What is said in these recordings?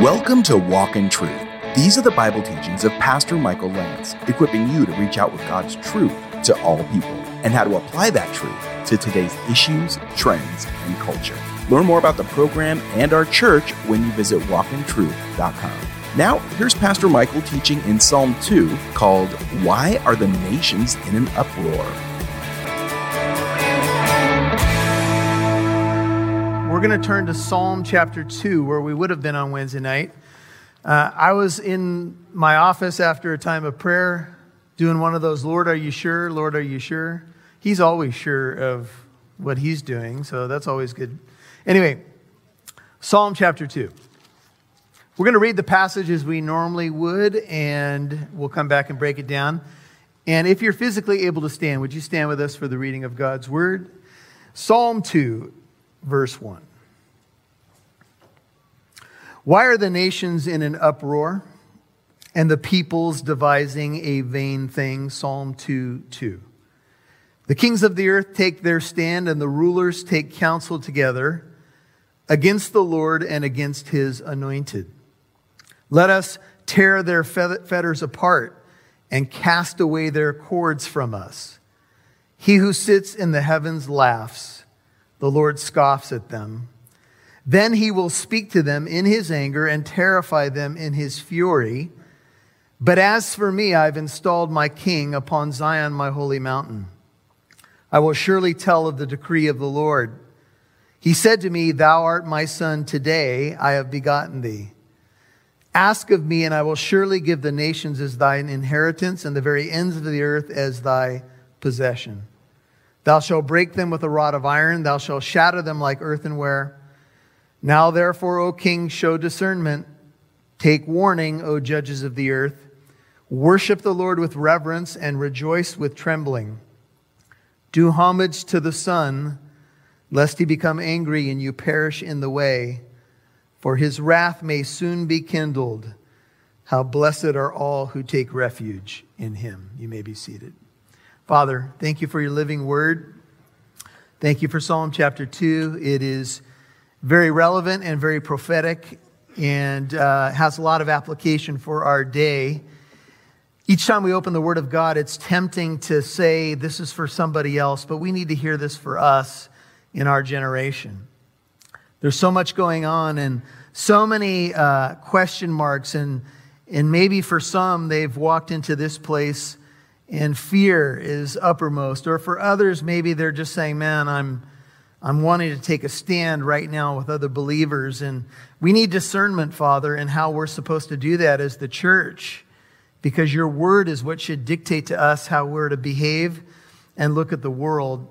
Welcome to Walk in Truth. These are the Bible teachings of Pastor Michael Lance, equipping you to reach out with God's truth to all people and how to apply that truth to today's issues, trends, and culture. Learn more about the program and our church when you visit walkintruth.com. Now, here's Pastor Michael teaching in Psalm 2 called Why Are the Nations in an Uproar? We're going to turn to Psalm chapter 2, where we would have been on Wednesday night. Uh, I was in my office after a time of prayer doing one of those, Lord, are you sure? Lord, are you sure? He's always sure of what he's doing, so that's always good. Anyway, Psalm chapter 2. We're going to read the passage as we normally would, and we'll come back and break it down. And if you're physically able to stand, would you stand with us for the reading of God's word? Psalm 2, verse 1. Why are the nations in an uproar and the peoples devising a vain thing? Psalm 2 2. The kings of the earth take their stand and the rulers take counsel together against the Lord and against his anointed. Let us tear their fetters apart and cast away their cords from us. He who sits in the heavens laughs. The Lord scoffs at them. Then he will speak to them in his anger and terrify them in his fury. But as for me, I've installed my king upon Zion, my holy mountain. I will surely tell of the decree of the Lord. He said to me, Thou art my son, today I have begotten thee. Ask of me, and I will surely give the nations as thine inheritance, and the very ends of the earth as thy possession. Thou shalt break them with a rod of iron, thou shalt shatter them like earthenware. Now, therefore, O king, show discernment. Take warning, O judges of the earth. Worship the Lord with reverence and rejoice with trembling. Do homage to the Son, lest he become angry and you perish in the way, for his wrath may soon be kindled. How blessed are all who take refuge in him. You may be seated. Father, thank you for your living word. Thank you for Psalm chapter 2. It is very relevant and very prophetic and uh, has a lot of application for our day. Each time we open the Word of God, it's tempting to say this is for somebody else, but we need to hear this for us in our generation. There's so much going on and so many uh, question marks, and, and maybe for some, they've walked into this place and fear is uppermost. Or for others, maybe they're just saying, Man, I'm I'm wanting to take a stand right now with other believers. And we need discernment, Father, in how we're supposed to do that as the church, because your word is what should dictate to us how we're to behave and look at the world.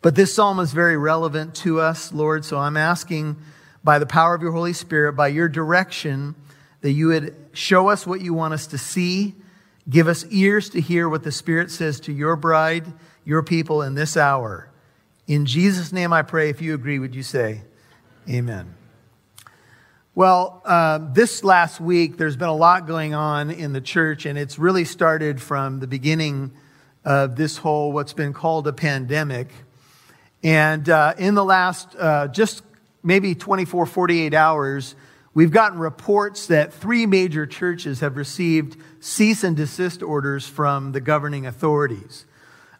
But this psalm is very relevant to us, Lord. So I'm asking by the power of your Holy Spirit, by your direction, that you would show us what you want us to see, give us ears to hear what the Spirit says to your bride, your people in this hour. In Jesus' name I pray. If you agree, would you say, Amen? Well, uh, this last week, there's been a lot going on in the church, and it's really started from the beginning of this whole, what's been called a pandemic. And uh, in the last uh, just maybe 24, 48 hours, we've gotten reports that three major churches have received cease and desist orders from the governing authorities.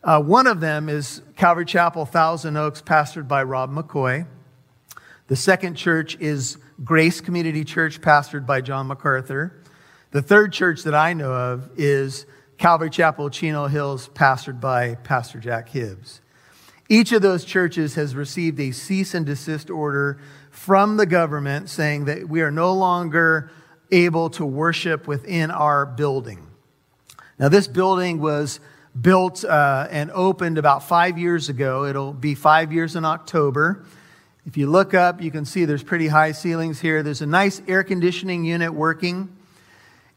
Uh, one of them is Calvary Chapel, Thousand Oaks, pastored by Rob McCoy. The second church is Grace Community Church, pastored by John MacArthur. The third church that I know of is Calvary Chapel, Chino Hills, pastored by Pastor Jack Hibbs. Each of those churches has received a cease and desist order from the government saying that we are no longer able to worship within our building. Now, this building was built uh, and opened about five years ago. It'll be five years in October. If you look up, you can see there's pretty high ceilings here. There's a nice air conditioning unit working.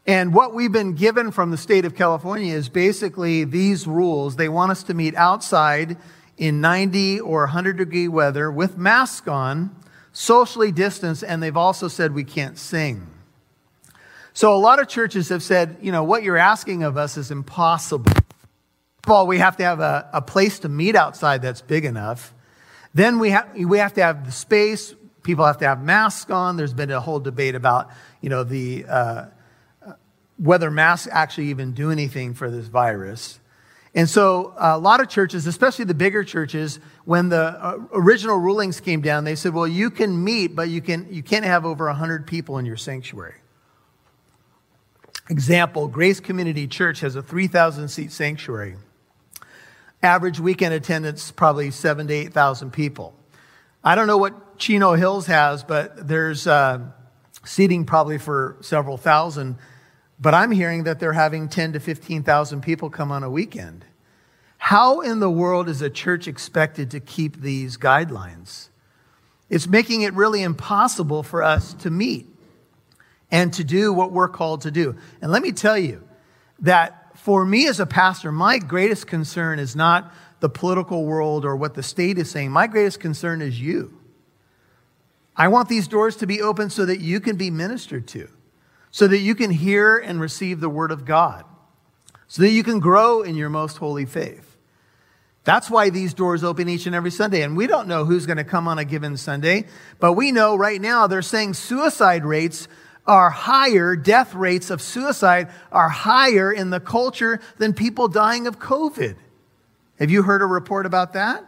And what we've been given from the state of California is basically these rules. They want us to meet outside in 90 or 100 degree weather with masks on, socially distanced, and they've also said we can't sing. So a lot of churches have said, you know, what you're asking of us is impossible of all, we have to have a, a place to meet outside that's big enough. Then we have, we have to have the space people have to have masks on. There's been a whole debate about, you know, the, uh, whether masks actually even do anything for this virus. And so a lot of churches, especially the bigger churches, when the uh, original rulings came down, they said, well, you can meet, but you, can, you can't have over 100 people in your sanctuary. Example, Grace Community Church has a 3,000 seat sanctuary. Average weekend attendance, probably seven to 8,000 people. I don't know what Chino Hills has, but there's uh, seating probably for several thousand but I'm hearing that they're having 10 to 15,000 people come on a weekend. How in the world is a church expected to keep these guidelines? It's making it really impossible for us to meet and to do what we're called to do. And let me tell you that for me as a pastor, my greatest concern is not the political world or what the state is saying. My greatest concern is you. I want these doors to be open so that you can be ministered to so that you can hear and receive the word of God, so that you can grow in your most holy faith. That's why these doors open each and every Sunday. And we don't know who's going to come on a given Sunday, but we know right now they're saying suicide rates are higher, death rates of suicide are higher in the culture than people dying of COVID. Have you heard a report about that?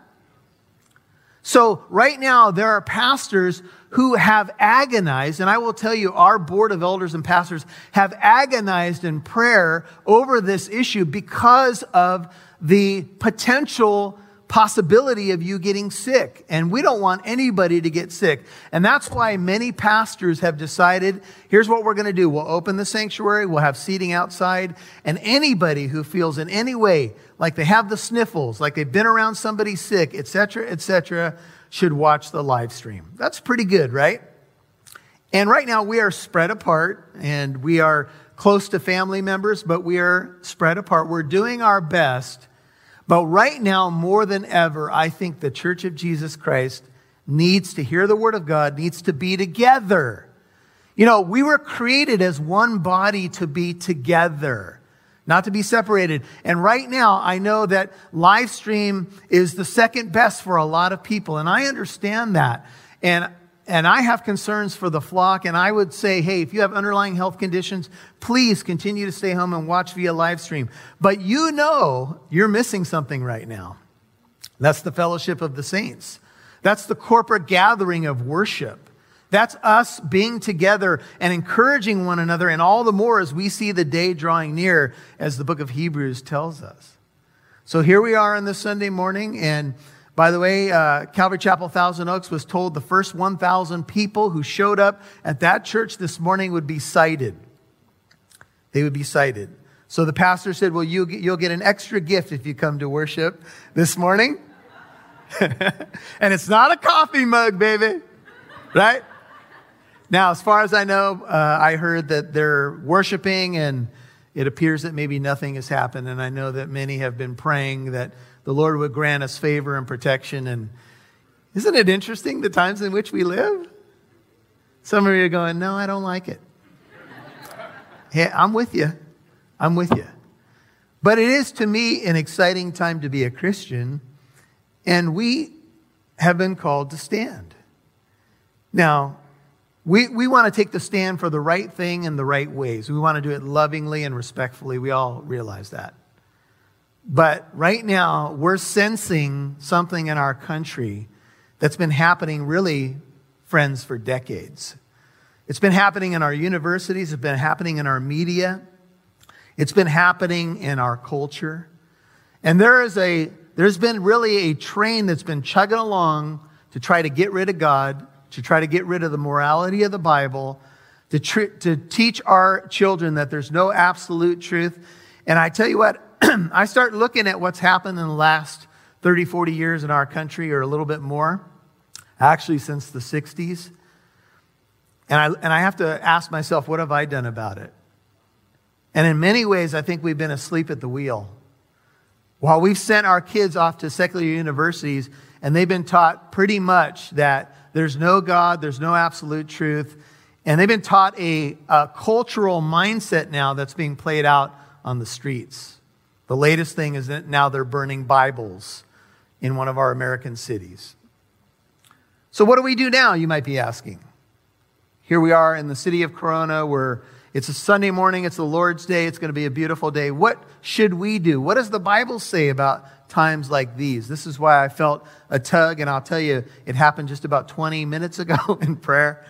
So, right now, there are pastors who have agonized, and I will tell you, our board of elders and pastors have agonized in prayer over this issue because of the potential possibility of you getting sick. And we don't want anybody to get sick. And that's why many pastors have decided here's what we're going to do we'll open the sanctuary, we'll have seating outside, and anybody who feels in any way like they have the sniffles, like they've been around somebody sick, etc., etc., should watch the live stream. That's pretty good, right? And right now we are spread apart and we are close to family members, but we are spread apart. We're doing our best but right now, more than ever, I think the Church of Jesus Christ needs to hear the Word of God, needs to be together. You know, we were created as one body to be together, not to be separated. And right now, I know that live stream is the second best for a lot of people, and I understand that. And and I have concerns for the flock, and I would say, hey, if you have underlying health conditions, please continue to stay home and watch via live stream. But you know you're missing something right now. That's the fellowship of the saints. That's the corporate gathering of worship. That's us being together and encouraging one another, and all the more as we see the day drawing near, as the book of Hebrews tells us. So here we are on this Sunday morning, and by the way, uh, Calvary Chapel Thousand Oaks was told the first 1,000 people who showed up at that church this morning would be cited. They would be cited. So the pastor said, Well, you, you'll get an extra gift if you come to worship this morning. and it's not a coffee mug, baby. Right? Now, as far as I know, uh, I heard that they're worshiping and it appears that maybe nothing has happened. And I know that many have been praying that the Lord would grant us favor and protection. And isn't it interesting the times in which we live? Some of you are going, No, I don't like it. hey, I'm with you. I'm with you. But it is to me an exciting time to be a Christian, and we have been called to stand. Now, we, we want to take the stand for the right thing in the right ways. We want to do it lovingly and respectfully. We all realize that. But right now, we're sensing something in our country that's been happening really, friends, for decades. It's been happening in our universities, it's been happening in our media, it's been happening in our culture. And there is a, there's been really a train that's been chugging along to try to get rid of God, to try to get rid of the morality of the Bible, to, tr- to teach our children that there's no absolute truth. And I tell you what, I start looking at what's happened in the last 30, 40 years in our country, or a little bit more, actually since the 60s. And I, and I have to ask myself, what have I done about it? And in many ways, I think we've been asleep at the wheel. While we've sent our kids off to secular universities, and they've been taught pretty much that there's no God, there's no absolute truth, and they've been taught a, a cultural mindset now that's being played out on the streets. The latest thing is that now they're burning Bibles in one of our American cities. So, what do we do now, you might be asking? Here we are in the city of Corona where it's a Sunday morning, it's the Lord's Day, it's going to be a beautiful day. What should we do? What does the Bible say about times like these? This is why I felt a tug, and I'll tell you, it happened just about 20 minutes ago in prayer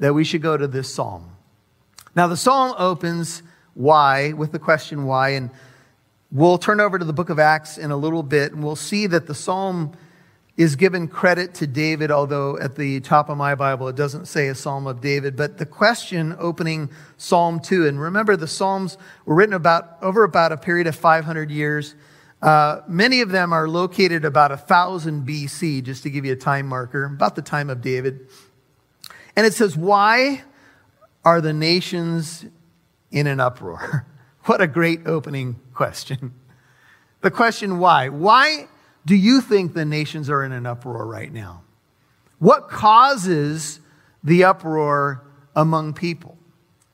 that we should go to this psalm. Now, the psalm opens why with the question why, and we'll turn over to the book of Acts in a little bit, and we'll see that the psalm is given credit to David, although at the top of my Bible it doesn't say a psalm of David. But the question opening Psalm 2, and remember the Psalms were written about over about a period of 500 years. Uh, many of them are located about 1000 BC, just to give you a time marker, about the time of David. And it says, Why are the nations in an uproar? What a great opening question. The question why? Why do you think the nations are in an uproar right now? What causes the uproar among people?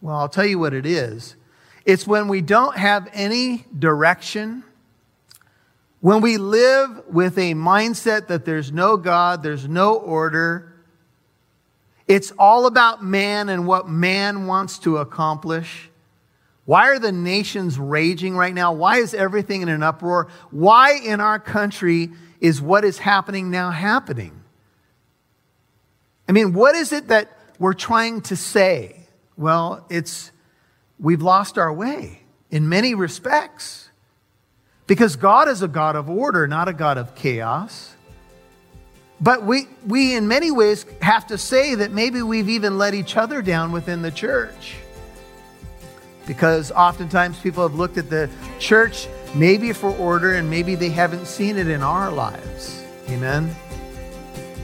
Well, I'll tell you what it is. It's when we don't have any direction, when we live with a mindset that there's no God, there's no order, it's all about man and what man wants to accomplish. Why are the nations raging right now? Why is everything in an uproar? Why in our country is what is happening now happening? I mean, what is it that we're trying to say? Well, it's we've lost our way in many respects. Because God is a God of order, not a God of chaos. But we, we, in many ways, have to say that maybe we've even let each other down within the church. Because oftentimes people have looked at the church maybe for order and maybe they haven't seen it in our lives. Amen?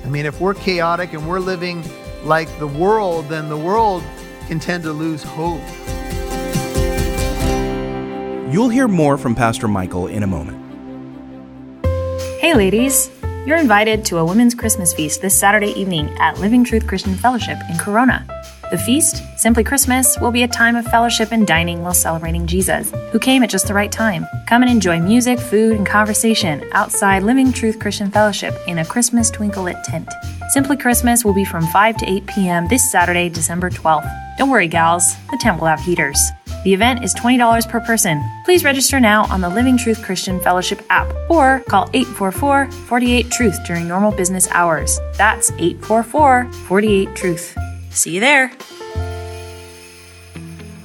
I mean, if we're chaotic and we're living like the world, then the world can tend to lose hope. You'll hear more from Pastor Michael in a moment. Hey, ladies. You're invited to a women's Christmas feast this Saturday evening at Living Truth Christian Fellowship in Corona. The feast, Simply Christmas, will be a time of fellowship and dining while celebrating Jesus, who came at just the right time. Come and enjoy music, food, and conversation outside Living Truth Christian Fellowship in a Christmas twinkle lit tent. Simply Christmas will be from 5 to 8 p.m. this Saturday, December 12th. Don't worry, gals, the tent will have heaters. The event is $20 per person. Please register now on the Living Truth Christian Fellowship app or call 844 48 Truth during normal business hours. That's 844 48 Truth. See you there.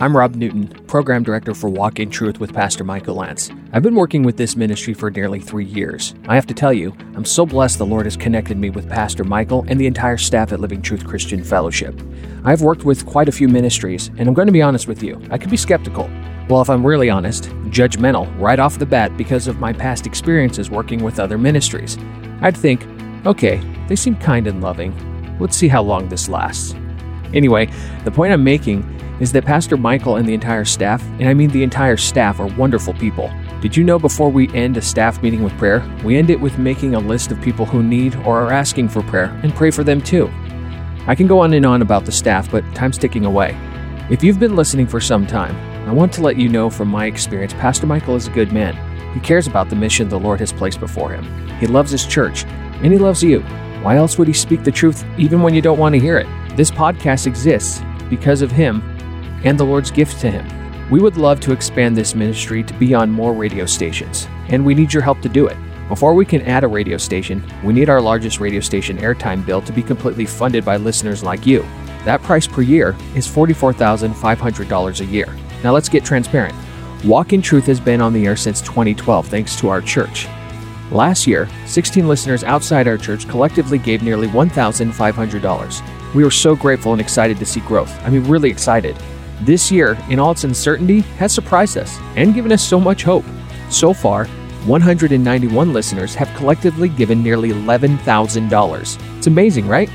I'm Rob Newton, Program Director for Walk in Truth with Pastor Michael Lance. I've been working with this ministry for nearly three years. I have to tell you, I'm so blessed the Lord has connected me with Pastor Michael and the entire staff at Living Truth Christian Fellowship. I've worked with quite a few ministries, and I'm going to be honest with you, I could be skeptical. Well, if I'm really honest, judgmental right off the bat because of my past experiences working with other ministries. I'd think, okay, they seem kind and loving. Let's see how long this lasts. Anyway, the point I'm making is that Pastor Michael and the entire staff, and I mean the entire staff, are wonderful people. Did you know before we end a staff meeting with prayer, we end it with making a list of people who need or are asking for prayer and pray for them too? I can go on and on about the staff, but time's ticking away. If you've been listening for some time, I want to let you know from my experience, Pastor Michael is a good man. He cares about the mission the Lord has placed before him. He loves his church, and he loves you. Why else would he speak the truth even when you don't want to hear it? This podcast exists because of him and the Lord's gift to him. We would love to expand this ministry to be on more radio stations, and we need your help to do it. Before we can add a radio station, we need our largest radio station airtime bill to be completely funded by listeners like you. That price per year is $44,500 a year. Now let's get transparent. Walk in Truth has been on the air since 2012 thanks to our church. Last year, 16 listeners outside our church collectively gave nearly $1,500. We were so grateful and excited to see growth. I mean, really excited. This year, in all its uncertainty, has surprised us and given us so much hope. So far, 191 listeners have collectively given nearly $11,000. It's amazing, right?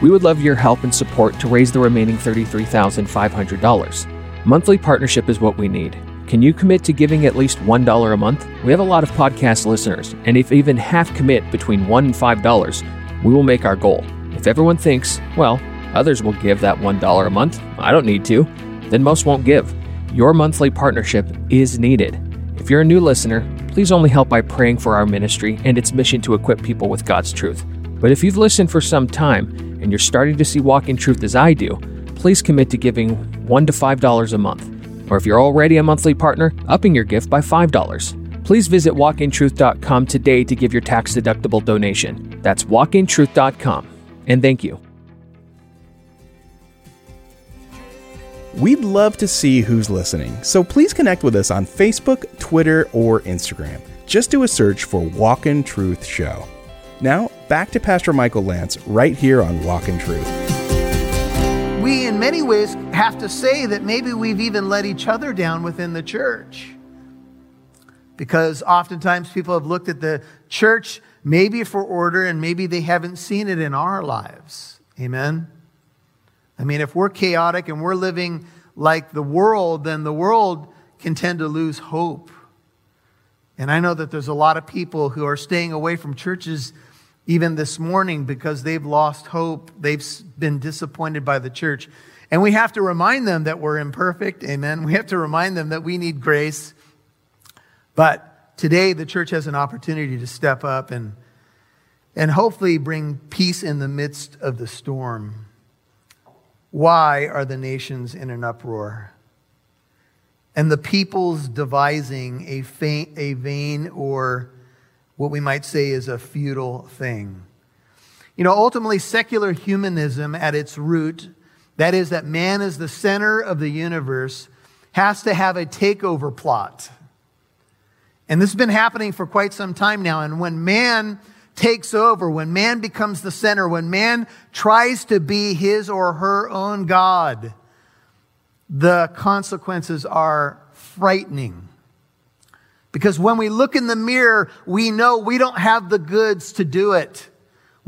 We would love your help and support to raise the remaining $33,500. Monthly partnership is what we need. Can you commit to giving at least $1 a month? We have a lot of podcast listeners, and if even half commit between $1 and $5, we will make our goal. If everyone thinks, well, others will give that $1 a month, I don't need to, then most won't give. Your monthly partnership is needed. If you're a new listener, please only help by praying for our ministry and its mission to equip people with God's truth. But if you've listened for some time, and you're starting to see Walk in Truth as I do, please commit to giving $1 to $5 a month. Or if you're already a monthly partner, upping your gift by $5. Please visit walkintruth.com today to give your tax deductible donation. That's walkintruth.com. And thank you. We'd love to see who's listening, so please connect with us on Facebook, Twitter, or Instagram. Just do a search for Walk in Truth Show. Now, back to Pastor Michael Lance right here on Walk in Truth. In many ways, have to say that maybe we've even let each other down within the church. Because oftentimes people have looked at the church maybe for order and maybe they haven't seen it in our lives. Amen? I mean, if we're chaotic and we're living like the world, then the world can tend to lose hope. And I know that there's a lot of people who are staying away from churches even this morning because they've lost hope. They've been disappointed by the church. And we have to remind them that we're imperfect. Amen. We have to remind them that we need grace. But today, the church has an opportunity to step up and, and hopefully bring peace in the midst of the storm. Why are the nations in an uproar? And the peoples devising a, faint, a vain or what we might say is a futile thing. You know, ultimately, secular humanism at its root, that is, that man is the center of the universe, has to have a takeover plot. And this has been happening for quite some time now. And when man takes over, when man becomes the center, when man tries to be his or her own God, the consequences are frightening. Because when we look in the mirror, we know we don't have the goods to do it.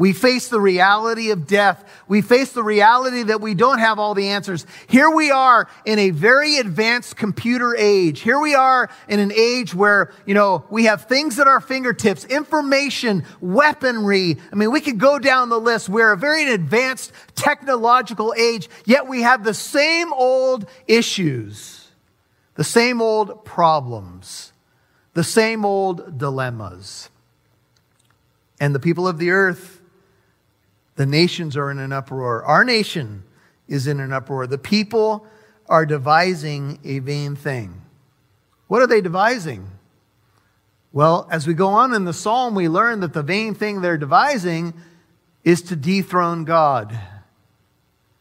We face the reality of death. We face the reality that we don't have all the answers. Here we are in a very advanced computer age. Here we are in an age where, you know, we have things at our fingertips, information, weaponry. I mean, we could go down the list. We're a very advanced technological age, yet we have the same old issues, the same old problems, the same old dilemmas. And the people of the earth, the nations are in an uproar. Our nation is in an uproar. The people are devising a vain thing. What are they devising? Well, as we go on in the psalm, we learn that the vain thing they're devising is to dethrone God.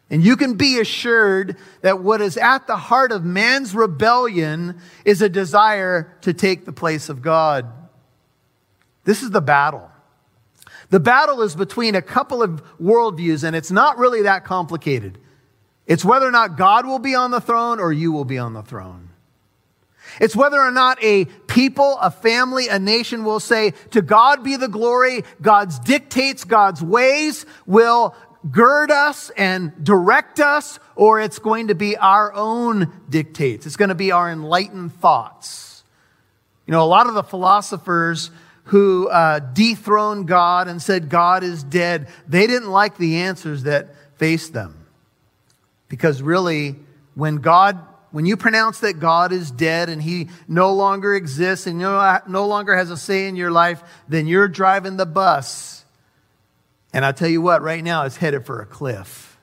And you can be assured that what is at the heart of man's rebellion is a desire to take the place of God. This is the battle. The battle is between a couple of worldviews, and it's not really that complicated. It's whether or not God will be on the throne or you will be on the throne. It's whether or not a people, a family, a nation will say, to God be the glory, God's dictates, God's ways will gird us and direct us, or it's going to be our own dictates. It's going to be our enlightened thoughts. You know, a lot of the philosophers who uh, dethroned God and said God is dead, they didn't like the answers that faced them. Because really, when God, when you pronounce that God is dead and he no longer exists and no, longer has a say in your life, then you're driving the bus. And I tell you what, right now it's headed for a cliff.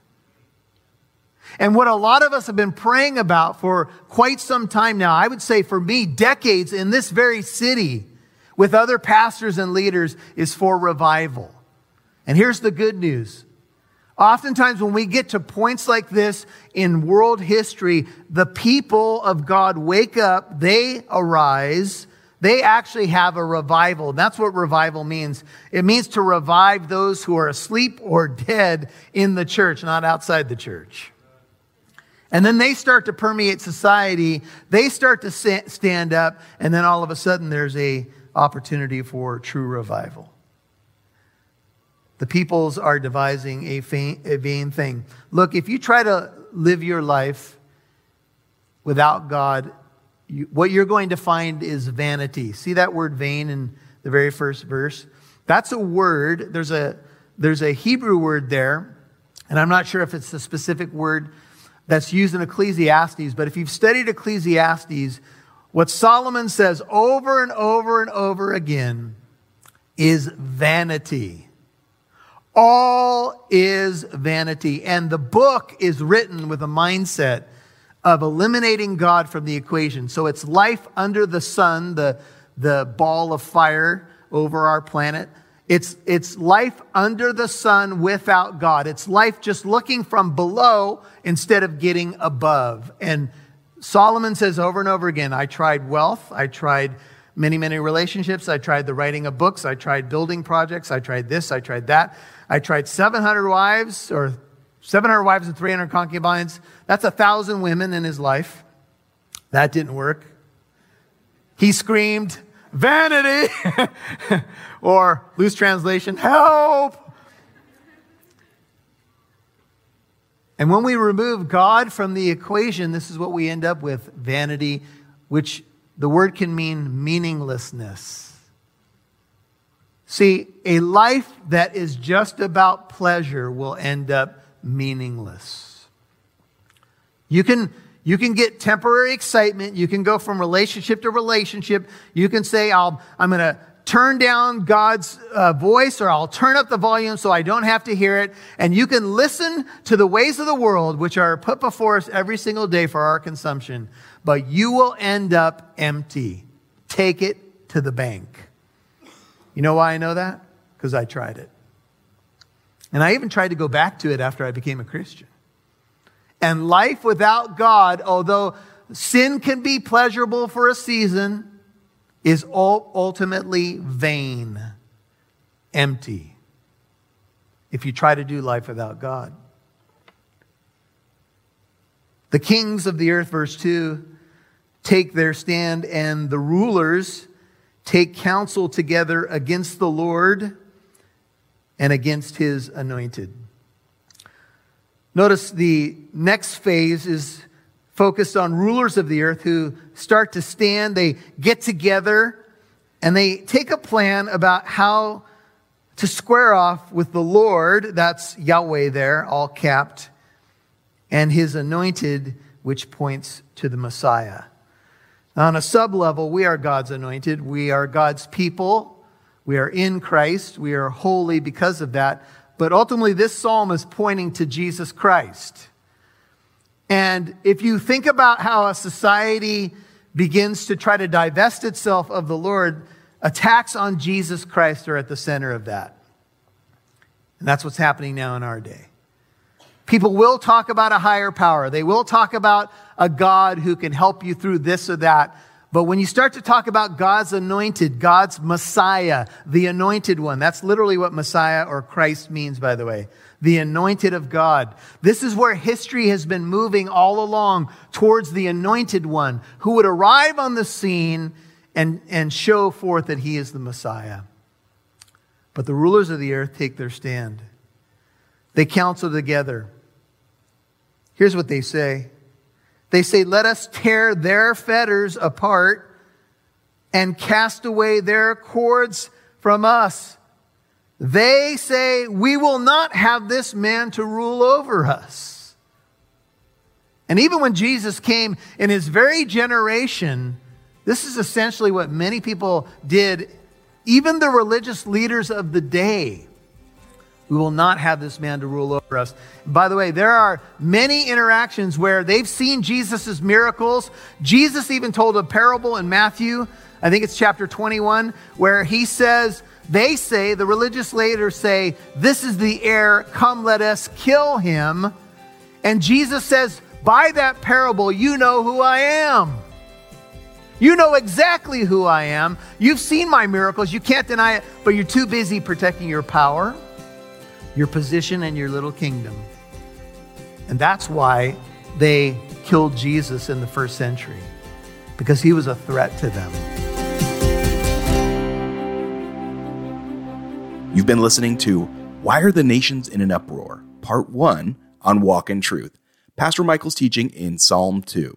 And what a lot of us have been praying about for quite some time now, I would say for me, decades in this very city, with other pastors and leaders is for revival. And here's the good news. Oftentimes, when we get to points like this in world history, the people of God wake up, they arise, they actually have a revival. That's what revival means. It means to revive those who are asleep or dead in the church, not outside the church. And then they start to permeate society. They start to stand up, and then all of a sudden there's a opportunity for true revival. The peoples are devising a, vain thing. Look, if you try to live your life without God, you, what you're going to find is vanity. See that word vain in the very first verse? That's a word. There's a, there's a Hebrew word there, and I'm not sure if it's the specific word that's used in Ecclesiastes, but if you've studied Ecclesiastes, what Solomon says over and over and over again is vanity. All is vanity. And the book is written with a mindset of eliminating God from the equation. So it's life under the sun, the, the ball of fire over our planet. It's, it's life under the sun without God. It's life just looking from below instead of getting above. And Solomon says over and over again, I tried wealth, I tried many, many relationships, I tried the writing of books, I tried building projects, I tried this, I tried that. I tried 700 wives or 700 wives and 300 concubines. That's a thousand women in his life. That didn't work. He screamed, vanity, or loose translation, help. And when we remove God from the equation, this is what we end up with vanity, which the word can mean meaninglessness. See, a life that is just about pleasure will end up meaningless. You can, you can get temporary excitement. You can go from relationship to relationship. You can say, I'll, I'm going to turn down God's uh, voice or I'll turn up the volume so I don't have to hear it. And you can listen to the ways of the world, which are put before us every single day for our consumption, but you will end up empty. Take it to the bank. You know why I know that? Because I tried it. And I even tried to go back to it after I became a Christian. And life without God, although sin can be pleasurable for a season, is all ultimately vain, empty, if you try to do life without God. The kings of the earth, verse 2, take their stand, and the rulers take counsel together against the Lord and against his anointed. Notice the next phase is focused on rulers of the earth who start to stand, they get together, and they take a plan about how to square off with the Lord, that's Yahweh there, all capped, and his anointed, which points to the Messiah. On a sub level, we are God's anointed. We are God's people. We are in Christ. We are holy because of that. But ultimately, this psalm is pointing to Jesus Christ. And if you think about how a society begins to try to divest itself of the Lord, attacks on Jesus Christ are at the center of that. And that's what's happening now in our day. People will talk about a higher power. They will talk about a God who can help you through this or that. But when you start to talk about God's anointed, God's Messiah, the anointed one, that's literally what Messiah or Christ means, by the way. The anointed of God. This is where history has been moving all along towards the anointed one who would arrive on the scene and, and show forth that he is the Messiah. But the rulers of the earth take their stand. They counsel together. Here's what they say they say, Let us tear their fetters apart and cast away their cords from us. They say, We will not have this man to rule over us. And even when Jesus came in his very generation, this is essentially what many people did, even the religious leaders of the day. We will not have this man to rule over us. By the way, there are many interactions where they've seen Jesus' miracles. Jesus even told a parable in Matthew, I think it's chapter 21, where he says, they say, the religious leaders say, This is the heir, come let us kill him. And Jesus says, By that parable, you know who I am. You know exactly who I am. You've seen my miracles. You can't deny it, but you're too busy protecting your power your position and your little kingdom. And that's why they killed Jesus in the first century, because he was a threat to them. You've been listening to Why Are the Nations in an Uproar? Part 1 on Walk in Truth. Pastor Michael's teaching in Psalm 2.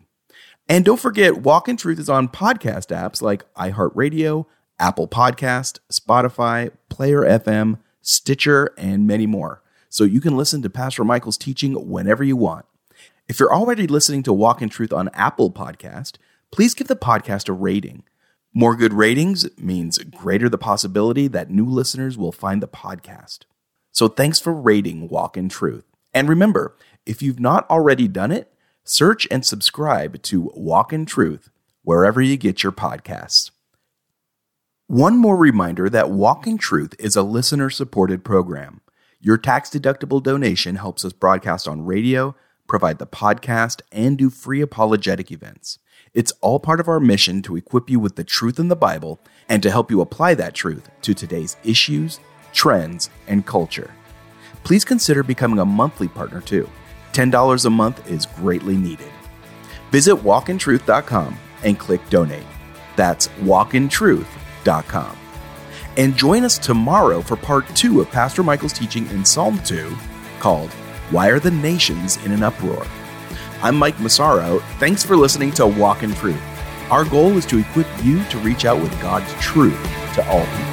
And don't forget, Walk in Truth is on podcast apps like iHeartRadio, Apple Podcast, Spotify, Player FM, Stitcher, and many more. So you can listen to Pastor Michael's teaching whenever you want. If you're already listening to Walk in Truth on Apple Podcast, please give the podcast a rating. More good ratings means greater the possibility that new listeners will find the podcast. So thanks for rating Walk in Truth. And remember, if you've not already done it, search and subscribe to Walk in Truth wherever you get your podcasts. One more reminder that Walk in Truth is a listener supported program. Your tax deductible donation helps us broadcast on radio, provide the podcast, and do free apologetic events. It's all part of our mission to equip you with the truth in the Bible and to help you apply that truth to today's issues, trends, and culture. Please consider becoming a monthly partner too. $10 a month is greatly needed. Visit walkintruth.com and click donate. That's walkintruth.com. And join us tomorrow for part two of Pastor Michael's teaching in Psalm 2 called Why Are the Nations in an Uproar? I'm Mike Massaro. Thanks for listening to Walk in Truth. Our goal is to equip you to reach out with God's truth to all people.